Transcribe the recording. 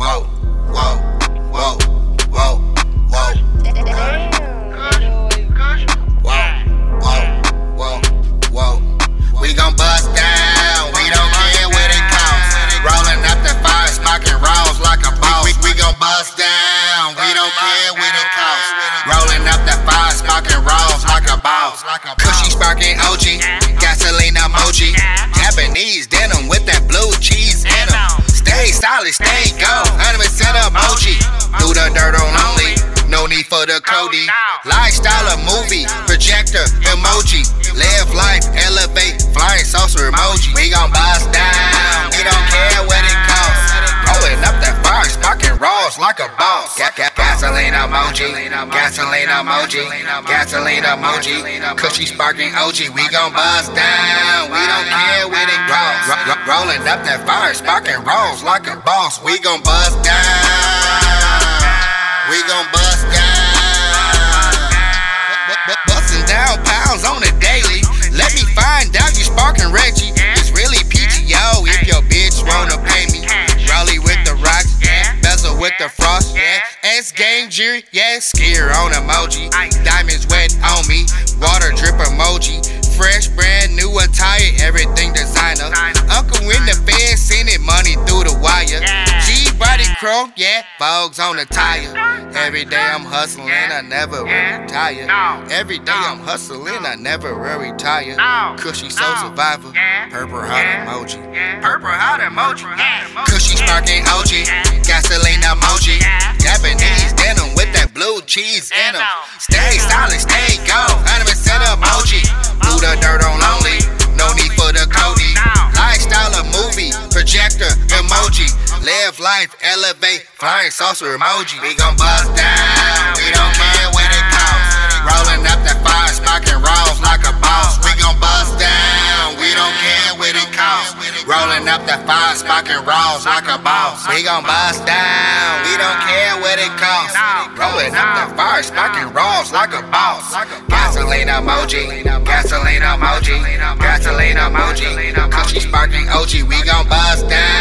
whoa, whoa, whoa, whoa, whoa. We gon' bust down, we don't care what it costs. Rolling up the fire, smoking rolls like a boss. We, we gon' bust down, we don't care what it costs. Rolling up the fire, smoking rolls like a boss. Kushie sparking OG, Stay solid, stay go, 100% emoji. Do the dirt on only, no need for the Cody. Lifestyle a movie, projector emoji. Live life, elevate, flying saucer emoji. We gon' bust down, we don't care what it costs. Rolling up that fire, sparking rolls like a boss. Ga- ga- gasoline emoji, gasoline emoji, gasoline emoji. Kushie sparking OG, we gon' bust down, we don't care what it costs. Ro- ro- rolling up that fire, sparking rolls like a boss. We gon' bust down, we gon' bust down. Bu- bu- Busting down pounds on the daily. Let me find out you sparking Reggie. It's really PTO if your bitch wanna pay me. Rollie with the rocks, yeah. Bezel with the frost, yeah. S game jury, yeah. Skier on emoji. Diamonds wet on me. Water drip emoji. Fresh brand new attire, everything yeah. Vogue's on the tire. Every day I'm hustling, I never will retire. Every day I'm hustling, I never will retire. Kushie soul survivor, purple heart emoji. Purple heart emoji. Kushie sparking OG, gasoline emoji. Japanese denim with that blue cheese in 'em. Stay solid, stay go, 100% emoji. Do the dirt on lonely, life, elevate, flying saucer emoji. We gon' bust down, we don't care what it costs. Rolling up that fire, sparking rolls like a boss. We gon' bust down, we don't care what it costs. Rolling up that fire, sparking rolls like a boss. We gon' bust down, we don't care what it costs. Rolling up that fire, sparking rolls like a boss. Gasoline emoji, gasoline emoji, gasoline emoji. Kushie sparking OG, we gon' bust down,